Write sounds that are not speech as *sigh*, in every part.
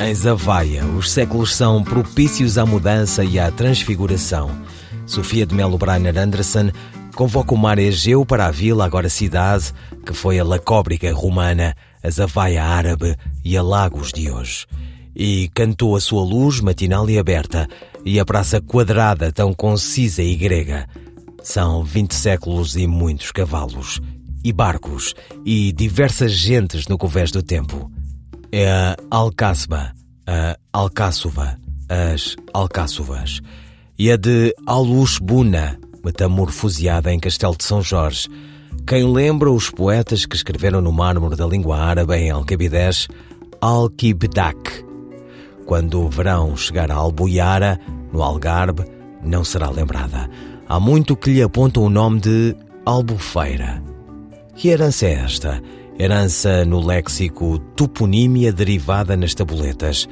Em Zavaia, os séculos são propícios à mudança e à transfiguração. Sofia de Melo Brainer Anderson convoca o mar Egeu para a vila, agora cidade, que foi a Lacóbriga romana, a Zavaia árabe e a Lagos de hoje. E cantou a sua luz matinal e aberta, e a praça quadrada tão concisa e grega. São vinte séculos e muitos cavalos, e barcos, e diversas gentes no convés do tempo é a Alcáceba, a Alcáçova, as Alcáçovas, e a de Alusbuna, metamorfoseada em Castelo de São Jorge. Quem lembra os poetas que escreveram no mármore da língua árabe em Alcabidez, Alquibdak. Quando o verão chegar a Albuiara, no Algarve, não será lembrada. Há muito que lhe aponta o nome de Albufeira. Que herança é esta? Herança no léxico toponímia derivada nas tabuletas.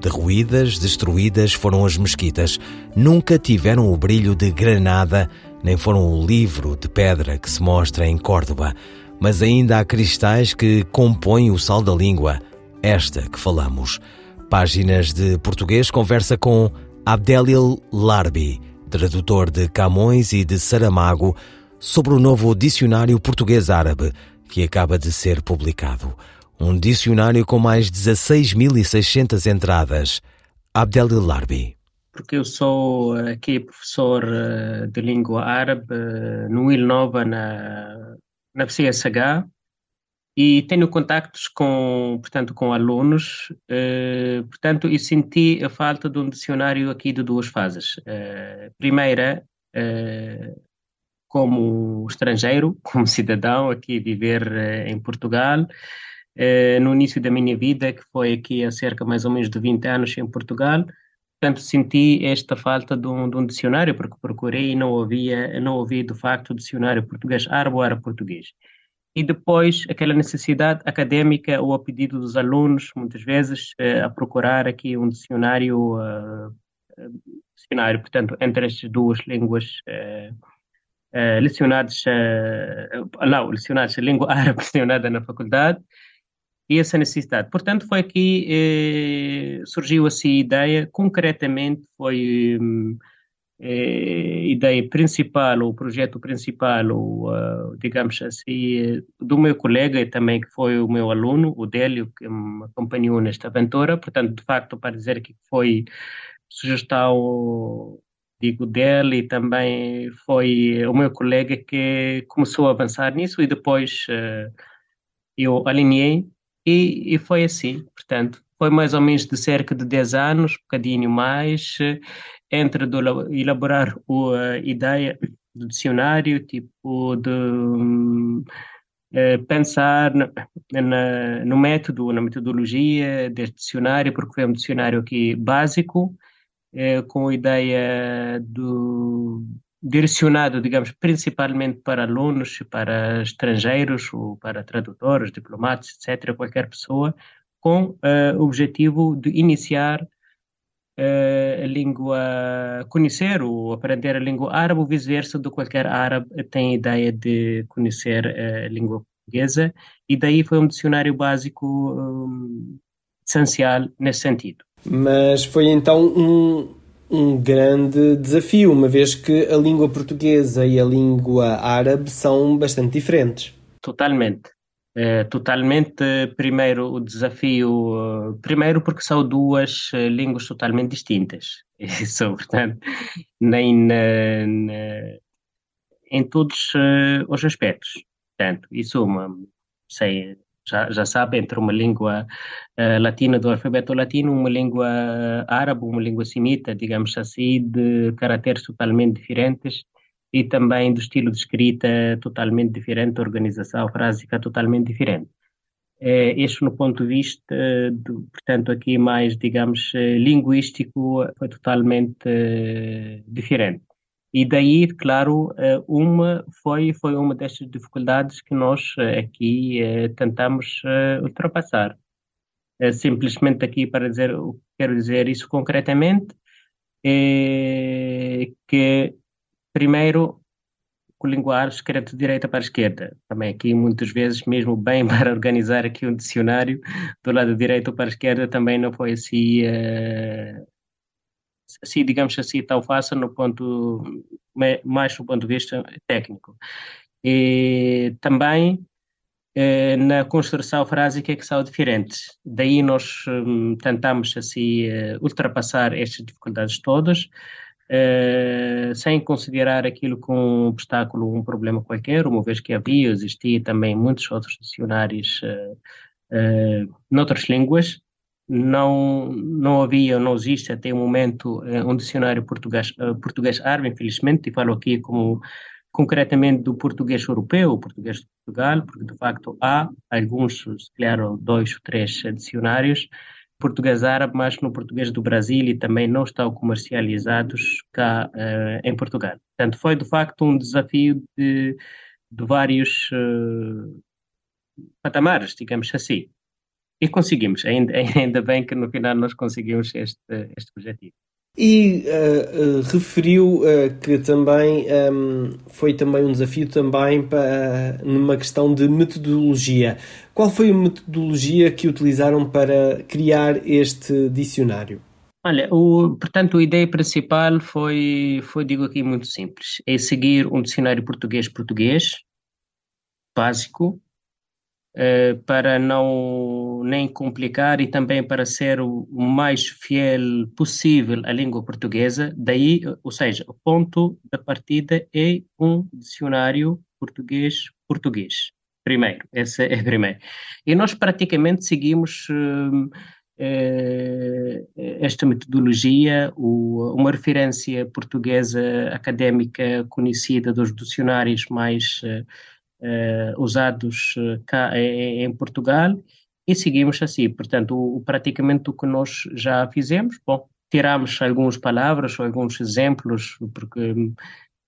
Derruídas, destruídas foram as mesquitas. Nunca tiveram o brilho de granada, nem foram o livro de pedra que se mostra em Córdoba. Mas ainda há cristais que compõem o sal da língua. Esta que falamos. Páginas de português conversa com Abdelil Larbi, tradutor de Camões e de Saramago, sobre o novo dicionário português-árabe que acaba de ser publicado. Um dicionário com mais 16.600 entradas. Abdel Larbi. Porque eu sou aqui professor eh, de língua árabe eh, no Nova na, na CSH, e tenho contactos com, portanto, com alunos, eh, portanto, e senti a falta de um dicionário aqui de duas fases. Eh, primeira, eh, como estrangeiro, *laughs* como cidadão, aqui viver eh, em Portugal. Eh, no início da minha vida, que foi aqui há cerca mais ou menos de 20 anos em Portugal, portanto senti esta falta de um, de um dicionário, porque procurei e não havia, não havia de facto dicionário português árabe ou árabe português. E depois aquela necessidade académica ou a pedido dos alunos, muitas vezes, eh, a procurar aqui um dicionário, uh, dicionário, portanto, entre as duas línguas uh, lecionados, uh, não, lecionados a língua árabe *laughs* lecionada na faculdade, e essa necessidade. Portanto, foi aqui, eh, surgiu assim a ideia, concretamente foi eh, ideia principal, o projeto principal, o, uh, digamos assim, do meu colega e também que foi o meu aluno, o Délio, que me acompanhou nesta aventura. Portanto, de facto, para dizer que foi sugestão digo dele e também foi o meu colega que começou a avançar nisso e depois uh, eu alinhei e, e, foi assim, portanto, foi mais ou menos de cerca de 10 anos, um bocadinho mais, uh, entre do, elaborar a ideia do dicionário, tipo de um, eh, pensar na, na, no método, na metodologia deste dicionário, porque foi um dicionário aqui básico, eh, com a ideia do direcionado, digamos, principalmente para alunos, para estrangeiros, ou para tradutores, diplomatas, etc., qualquer pessoa, com eh, o objetivo de iniciar eh, a língua, conhecer ou aprender a língua árabe, ou vice-versa, de qualquer árabe tem ideia de conhecer a língua portuguesa, e daí foi um dicionário básico um, essencial nesse sentido. Mas foi então um, um grande desafio, uma vez que a língua portuguesa e a língua árabe são bastante diferentes. Totalmente. É, totalmente, primeiro o desafio, primeiro porque são duas eh, línguas totalmente distintas. *laughs* Isso, portanto, nem na, na, em todos uh, os aspectos. Portanto, isso uma, sei, já, já sabe, entre uma língua uh, latina do alfabeto latino, uma língua árabe, uma língua semita, digamos assim, de caracteres totalmente diferentes e também do estilo de escrita totalmente diferente, organização frásica totalmente diferente. É, este no ponto de vista, do, portanto, aqui mais, digamos, linguístico, foi totalmente diferente. E daí, claro, uma foi, foi uma destas dificuldades que nós aqui tentamos ultrapassar. Simplesmente aqui para dizer, quero dizer isso concretamente, é que primeiro colinguar esquerda de direita para a esquerda. Também aqui muitas vezes, mesmo bem *laughs* para organizar aqui um dicionário do lado direito para a esquerda, também não foi assim, uh, assim digamos assim, tão fácil no ponto, mais do ponto de vista técnico. E também eh, na construção frásica que são diferentes. Daí nós um, tentamos assim uh, ultrapassar estas dificuldades todas, uh, sem considerar aquilo como um obstáculo, um problema qualquer, uma vez que havia, existia também muitos outros dicionários uh, noutras línguas. Não, não havia, não existe até o momento um dicionário português, português árabe, infelizmente, e falo aqui como concretamente do português europeu, português de Portugal, porque de facto há alguns, se calhar dois ou três dicionários, português árabe, mas no português do Brasil e também não estão comercializados cá uh, em Portugal. Portanto, foi de facto um desafio de, de vários uh, patamares, digamos assim. E conseguimos, ainda, *laughs* ainda bem que no final nós conseguimos este, este objetivo. E uh, uh, referiu uh, que também um, ehm, foi também um desafio também para, numa questão de metodologia. Qual foi a metodologia que utilizaram para criar este dicionário? Olha, o, portanto, a ideia principal foi, foi, digo aqui, muito simples. É seguir um dicionário português-português, básico, para não nem complicar e também para ser o, mais fiel possível à língua portuguesa. Daí, ou seja, o ponto da partida é um dicionário português-português. Primeiro, esse é primeiro. E nós praticamente seguimos uh, esta metodologia, o, uma referência portuguesa académica conhecida dos dicionários mais uh, usados eh, cá em, Portugal e seguimos assim. Portanto, o, praticamente o que nós já fizemos, bom, tiramos algumas palavras ou alguns exemplos porque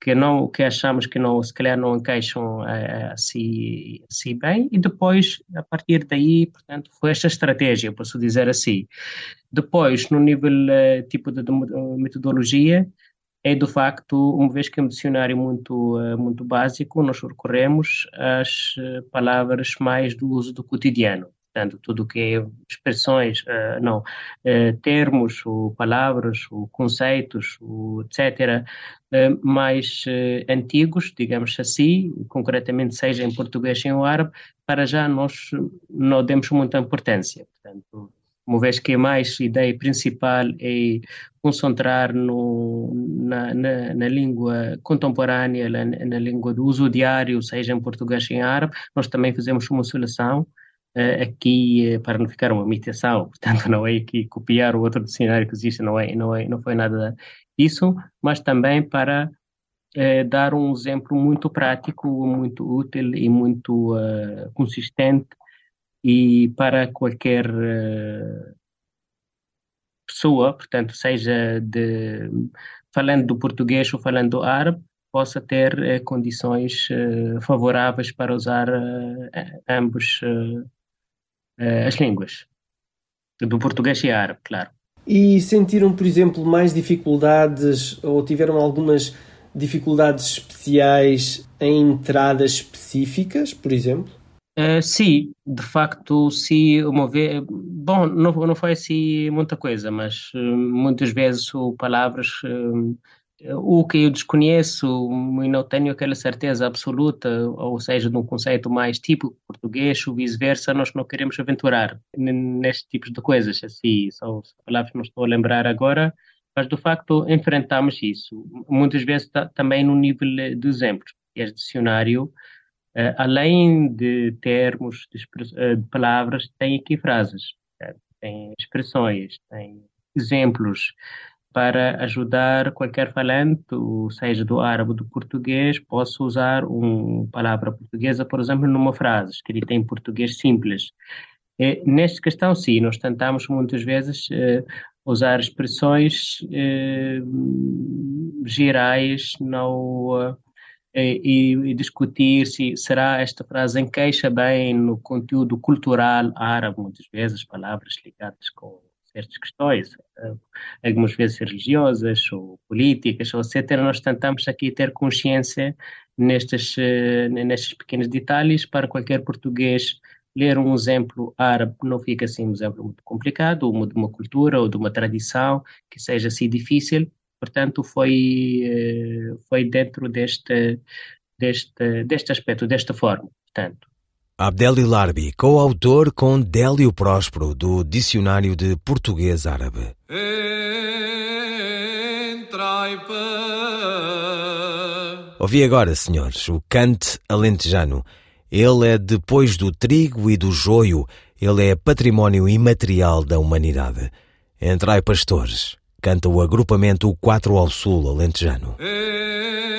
que não que achamos que não se calhar não encaixam uh, assim, assim bem e depois a partir daí portanto foi esta estratégia posso dizer assim depois no nível tipo de metodologia é de facto, uma vez que é um dicionário muito, uh, muito básico, nós recorremos às uh, palavras mais do uso do cotidiano. Portanto, tudo que é expressões, uh, não, termos, ou palavras, ou conceitos, ou etc., mais antigos, digamos assim, concretamente seja em português ou em árabe, para já nós não demos muita importância. Portanto, uma vez que a mais ideia principal é concentrar no, na, na, na, língua contemporânea, na, na, língua do uso diário, seja em português ou em árabe, nós também fizemos uma solução uh, aqui uh, para não ficar uma imitação, *laughs* portanto não é que copiar o outro dicionário que existe, não, é, não, é, não foi nada disso, mas também para uh, dar um exemplo muito prático, muito útil e muito consistente e para qualquer uh, pessoa, portanto, seja de, falando do português ou falando do árabe, possa ter uh, condições uh, favoráveis para usar ambos as línguas, do português e árabe, claro. E sentiram, por exemplo, mais dificuldades ou tiveram algumas dificuldades especiais em entradas específicas, por exemplo? Uh, sim, de facto, se uma vez. Bom, não, não foi assim muita coisa, mas uh, muitas vezes o palavras. Uh, o que eu desconheço e não tenho aquela certeza absoluta, ou seja, de um conceito mais típico português ou vice-versa, nós não queremos aventurar neste tipo de coisas. Assim, são palavras que não estou a lembrar agora, mas de facto enfrentamos isso. Muitas vezes também no nível de exemplos. Este dicionário Uh, além de termos, de, uh, de, palavras, tem aqui frases, certo? tem expressões, tem exemplos, para ajudar qualquer falante, seja do árabe ou do português, possa usar uma palavra portuguesa, por exemplo, numa frase escrita em português simples. E, nesta questão, sim, nós tentamos muitas vezes eh, usar expressões eh, gerais eh, e, e, discutir se será esta frase encaixa bem no conteúdo cultural árabe, muitas vezes palavras ligadas com certas questões, eh, algumas vezes religiosas ou políticas, ou etc. Nós tentamos aqui ter consciência nestes, eh, nestes pequenos detalhes para qualquer português ler um exemplo árabe não fica assim um exemplo muito complicado, ou de uma cultura ou de uma tradição que seja assim difícil. Portanto, foi, eh, foi dentro deste, deste, deste aspecto, desta forma. Portanto, Abdeli Larbi, coautor com Délio Próspero do Dicionário de Português Árabe. Ouvi agora, senhores, o cante alentejano. Ele é depois do trigo e do joio, ele é património imaterial da humanidade. Entrai pastores, canta o agrupamento 4 ao Sul alentejano. Entrai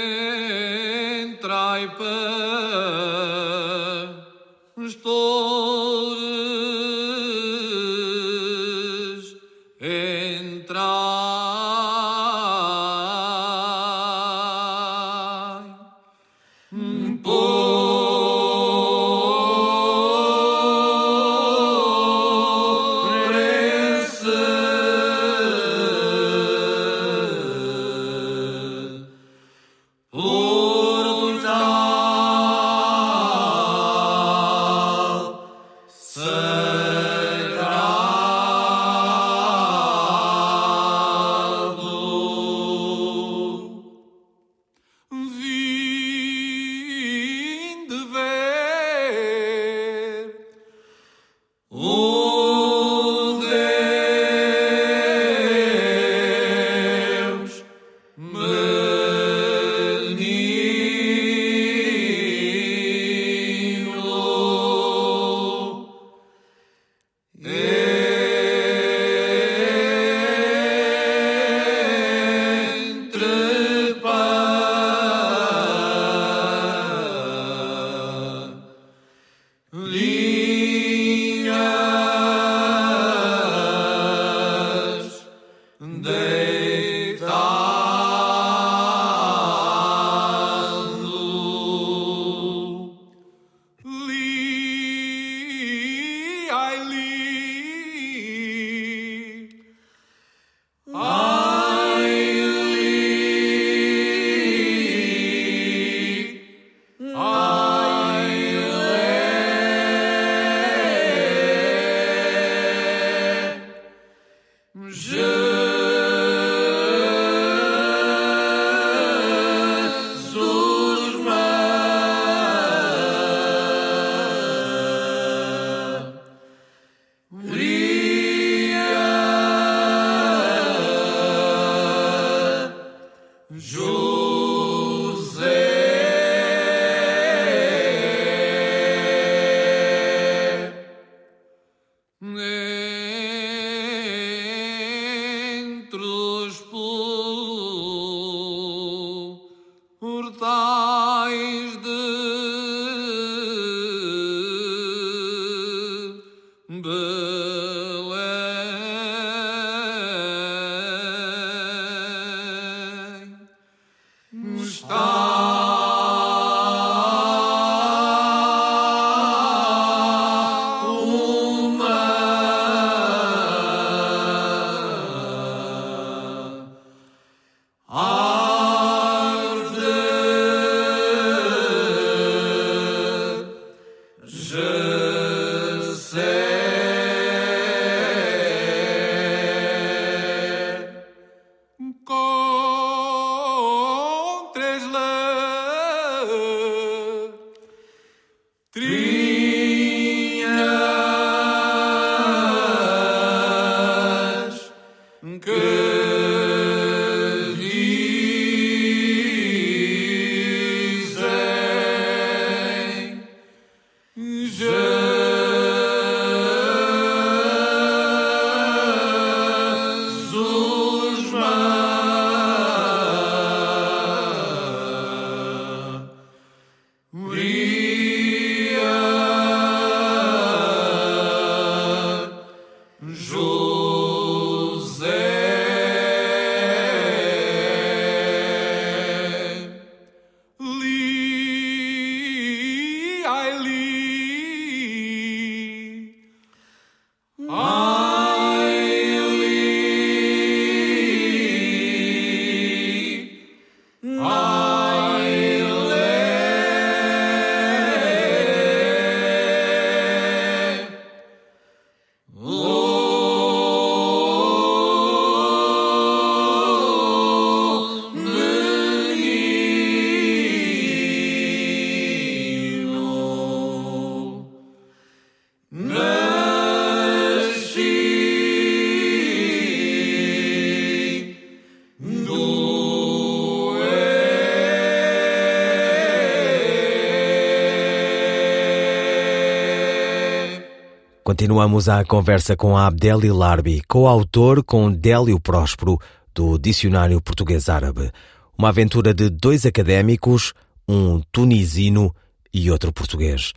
Continuamos a conversa com Abdeli Larbi, coautor com Délio Próspero do Dicionário Português Árabe. Uma aventura de dois académicos, um tunisino e outro português.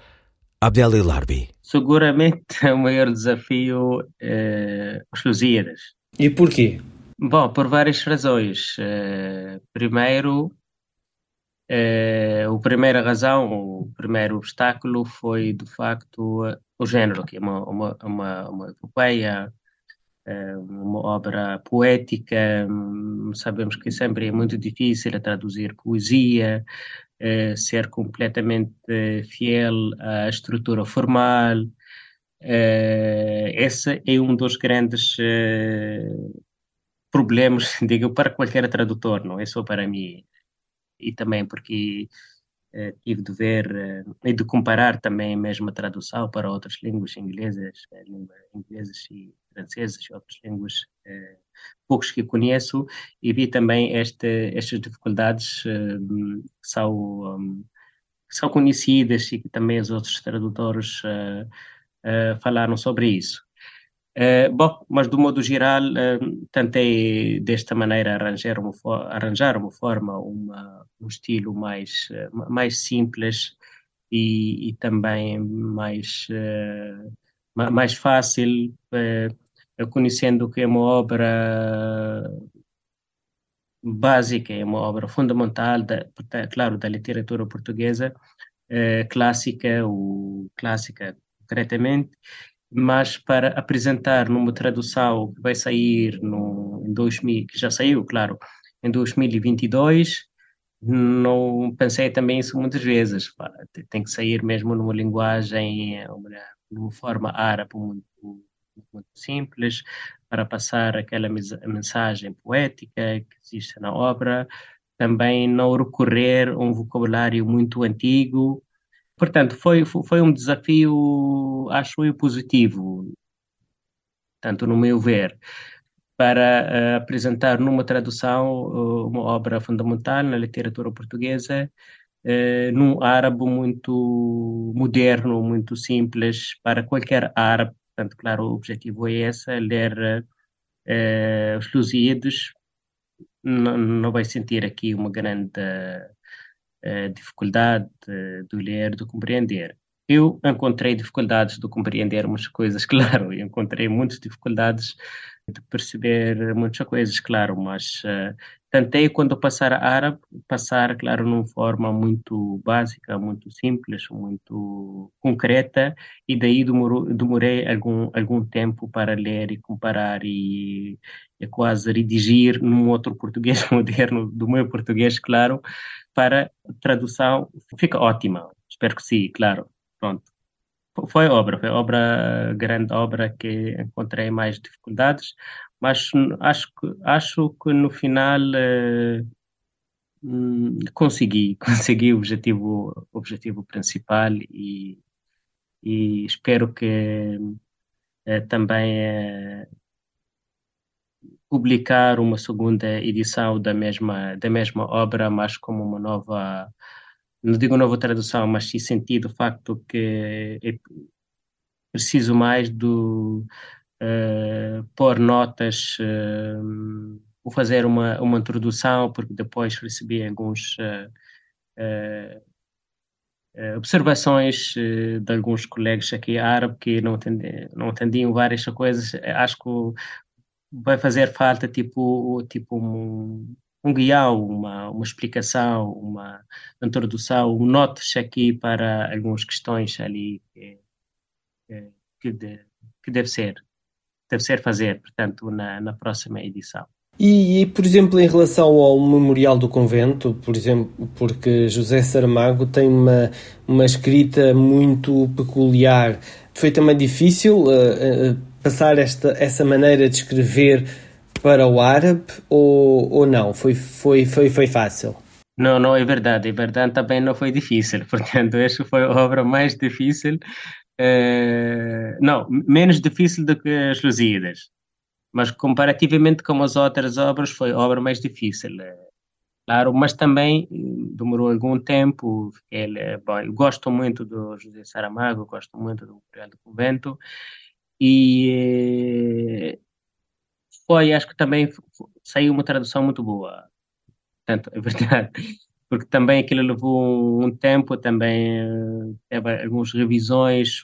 Abdeli Larbi. Seguramente o maior desafio é os Lusíadas. E porquê? Bom, por várias razões. Uh, primeiro, uh, a primeira razão, o primeiro obstáculo foi, de facto, o género, que é uma, uma, uma, uma epopeia, uh, uma obra poética. Um, sabemos que sempre é muito difícil traduzir poesia, ser completamente fiel à estrutura formal. esse é um dos grandes problemas, *laughs* digo, para qualquer tradutor, não é só para mim. E também porque eh, tive de ver eh, e de comparar também a mesma tradução para outras línguas inglesas, eh, línguas inglesas e francesas outras línguas eh, poucos que conheço e vi também este, estas dificuldades que são, um, que são conhecidas e que também os outros tradutores falaram sobre isso. Uh, bom, mas do modo geral, uh, tentei desta maneira arranjar uma, arranjar uma forma, uma, um estilo mais, uh, mais simples e, e também mais, mais fácil, conhecendo que é uma obra básica, é uma obra fundamental, da, claro, da literatura portuguesa, clássica, ou clássica concretamente, mas para apresentar numa tradução que vai sair no, em 2000, que já saiu, claro, em 2022, não pensei também isso muitas vezes. Tem que sair mesmo numa linguagem, numa forma árabe muito, muito simples, para passar aquela mensagem poética que existe na obra. Também não recorrer a um vocabulário muito antigo, Portanto, foi, foi um desafio, acho eu, positivo, tanto no meu ver, para uh, apresentar numa tradução uh, uma obra fundamental na literatura portuguesa, uh, num árabe muito moderno, muito simples, para qualquer árabe. Portanto, claro, o objetivo é esse, ler os Lusíadas, não, não vai sentir aqui uma grande dificuldade de ler, de compreender. Eu encontrei dificuldades de compreender muitas coisas, *laughs* claro, eu encontrei muitas dificuldades de perceber muitas coisas, claro, mas uh, tentei quando passar a árabe, passar, claro, numa forma muito básica, muito simples, muito concreta, e daí demorou, demorei algum, algum tempo para ler e comparar e, e quase redigir num outro português *laughs* moderno, do meu português, claro, para tradução fica ótima. Espero que sim, claro. Pronto. Foi obra, foi obra, grande obra que encontrei mais dificuldades, mas acho que, acho que no final eh, hum, consegui, *laughs* consegui o objetivo, objetivo principal e, e espero que eh, também eh, publicar uma segunda edição da mesma, da mesma obra, mas como uma nova, não digo nova tradução, mas sim sentido o facto que é preciso mais do uh, pôr notas, uh, ou fazer uma, uma introdução, porque depois recebi alguns uh, observações de alguns colegas aqui árabes que não entendiam várias coisas. Acho que vai fazer falta tipo, tipo um, um guião, uma, uma explicação, uma introdução, um notes aqui para algumas questões ali que, que, de, que deve ser, deve ser fazer, portanto, na, na próxima edição. E, e, por exemplo, em relação ao Memorial do Convento, por exemplo, porque José Saramago tem uma, uma escrita muito peculiar, foi também difícil uh, uh, passar esta, essa maneira de escrever para o árabe ou, ou não? Foi, foi, foi, foi fácil? Não, não, é verdade. É verdade, também não foi difícil. *laughs* Portanto, esta foi a obra mais difícil. Uh, não, menos difícil do que as Lusíadas. Mas comparativamente com as outras obras, foi a obra mais difícil. Claro, mas também demorou algum tempo. Ele, bom, gosto muito do José Saramago, gosto muito do Memorial do Convento e foi, acho que também saiu uma tradução muito boa. Portanto, é verdade. *laughs* Porque também aquilo levou um tempo, também eh, teve algumas revisões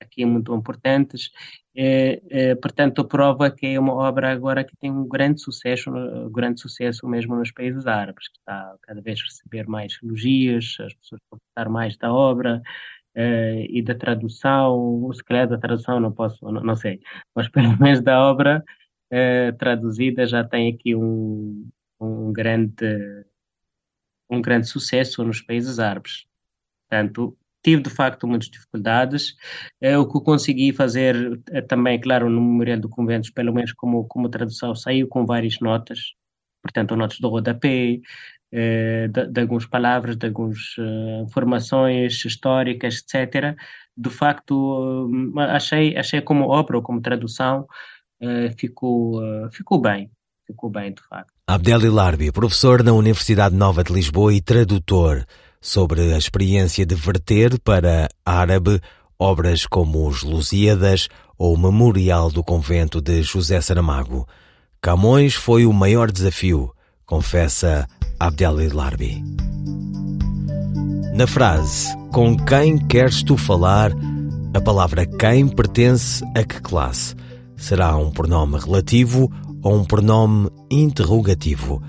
aqui muito importantes. É, é, portanto, prova que é uma obra agora que tem um grande sucesso, um grande sucesso mesmo nos países árabes, que está cada vez a receber mais elogios, as pessoas a gostar mais da obra, Uh, e da tradução, se calhar da tradução não posso, não, não sei, mas pelo *laughs* menos da obra uh, traduzida já tem aqui um, um grande um grande sucesso nos países árabes. Portanto, tive de facto muitas dificuldades. Uh, o que consegui fazer também, claro, no Memorial do Conventos, pelo menos como, como tradução, saiu com várias notas, portanto, notas do rodapé, eh, de, de, algumas palavras, de algumas uh, informações históricas, etc. De facto, uh, achei, achei como obra ou como tradução ficou, ficou bem, ficou bem, de facto. Abdeli Larbi, professor na Universidade Nova de Lisboa e tradutor, sobre a experiência de verter para árabe obras como os Lusíadas ou o Memorial do Convento de José Saramago. Camões foi o maior desafio, confessa Abdeli Larbi. Na frase Com quem queres tu falar, a palavra quem pertence a que classe? Será um pronome relativo ou um pronome interrogativo?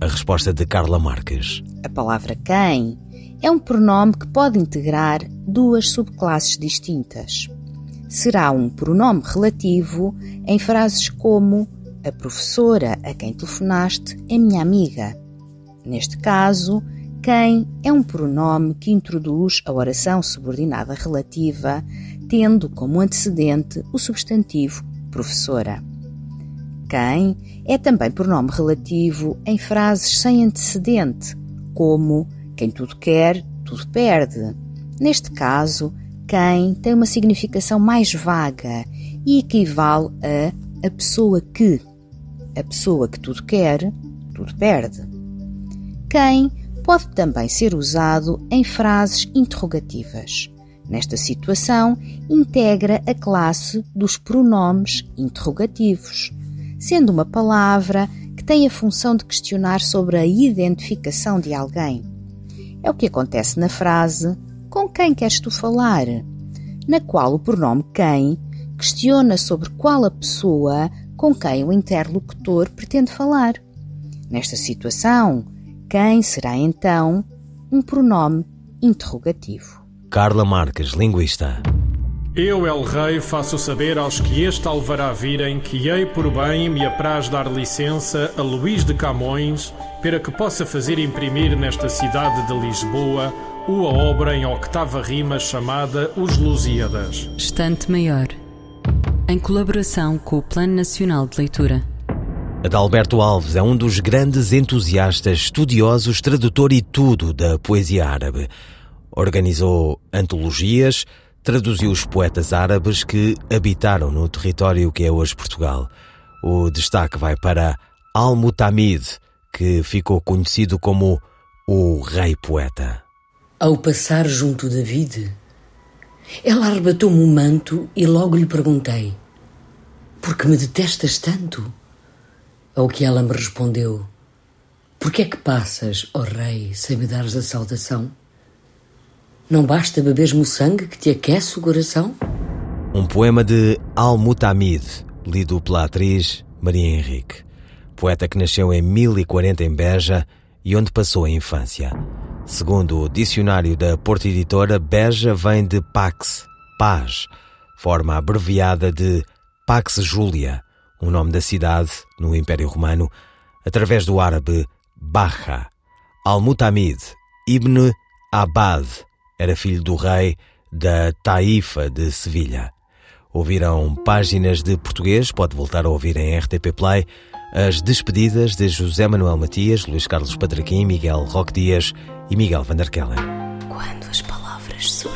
A resposta de Carla Marques. A palavra quem é um pronome que pode integrar duas subclasses distintas. Será um pronome relativo em frases como a professora a quem telefonaste é minha amiga Neste caso, quem é um pronome que introduz a oração subordinada relativa, tendo como antecedente o substantivo professora. Quem é também pronome relativo em frases sem antecedente, como quem tudo quer, tudo perde. Neste caso, quem tem uma significação mais vaga e equivale a a pessoa que. A pessoa que tudo quer, tudo perde. Quem pode também ser usado em frases interrogativas. Nesta situação, integra a classe dos pronomes interrogativos, sendo uma palavra que tem a função de questionar sobre a identificação de alguém. É o que acontece na frase Com quem queres tu falar? Na qual o pronome quem questiona sobre qual a pessoa com quem o interlocutor pretende falar. Nesta situação, quem será então um pronome interrogativo? Carla Marques, linguista. Eu, El Rei, faço saber aos que este alvará virem que hei por bem me apraz dar licença a Luís de Camões para que possa fazer imprimir nesta cidade de Lisboa uma obra em octava rima chamada Os Lusíadas. Estante Maior, em colaboração com o Plano Nacional de Leitura. Adalberto Alves é um dos grandes entusiastas, estudiosos, tradutor e tudo da poesia árabe. Organizou antologias, traduziu os poetas árabes que habitaram no território que é hoje Portugal. O destaque vai para Al-Mutamid, que ficou conhecido como o Rei Poeta. Ao passar junto de David, ela arrebatou-me o manto e logo lhe perguntei: Por que me detestas tanto? Ao que ela me respondeu: Por que é que passas, ó oh rei, sem me dares a saudação? Não basta beberes-me o sangue que te aquece o coração? Um poema de Al-Mutamid, lido pela atriz Maria Henrique, poeta que nasceu em 1040 em Beja e onde passou a infância. Segundo o dicionário da Porta Editora, Beja vem de Pax, paz, forma abreviada de Pax Julia, o nome da cidade no Império Romano, através do árabe Baha. Al-Mutamid ibn Abad era filho do rei da Taifa de Sevilha. Ouviram páginas de português, pode voltar a ouvir em RTP Play, as despedidas de José Manuel Matias, Luís Carlos Patraquim, Miguel Roque Dias e Miguel Van der Kellen. Quando as palavras surgem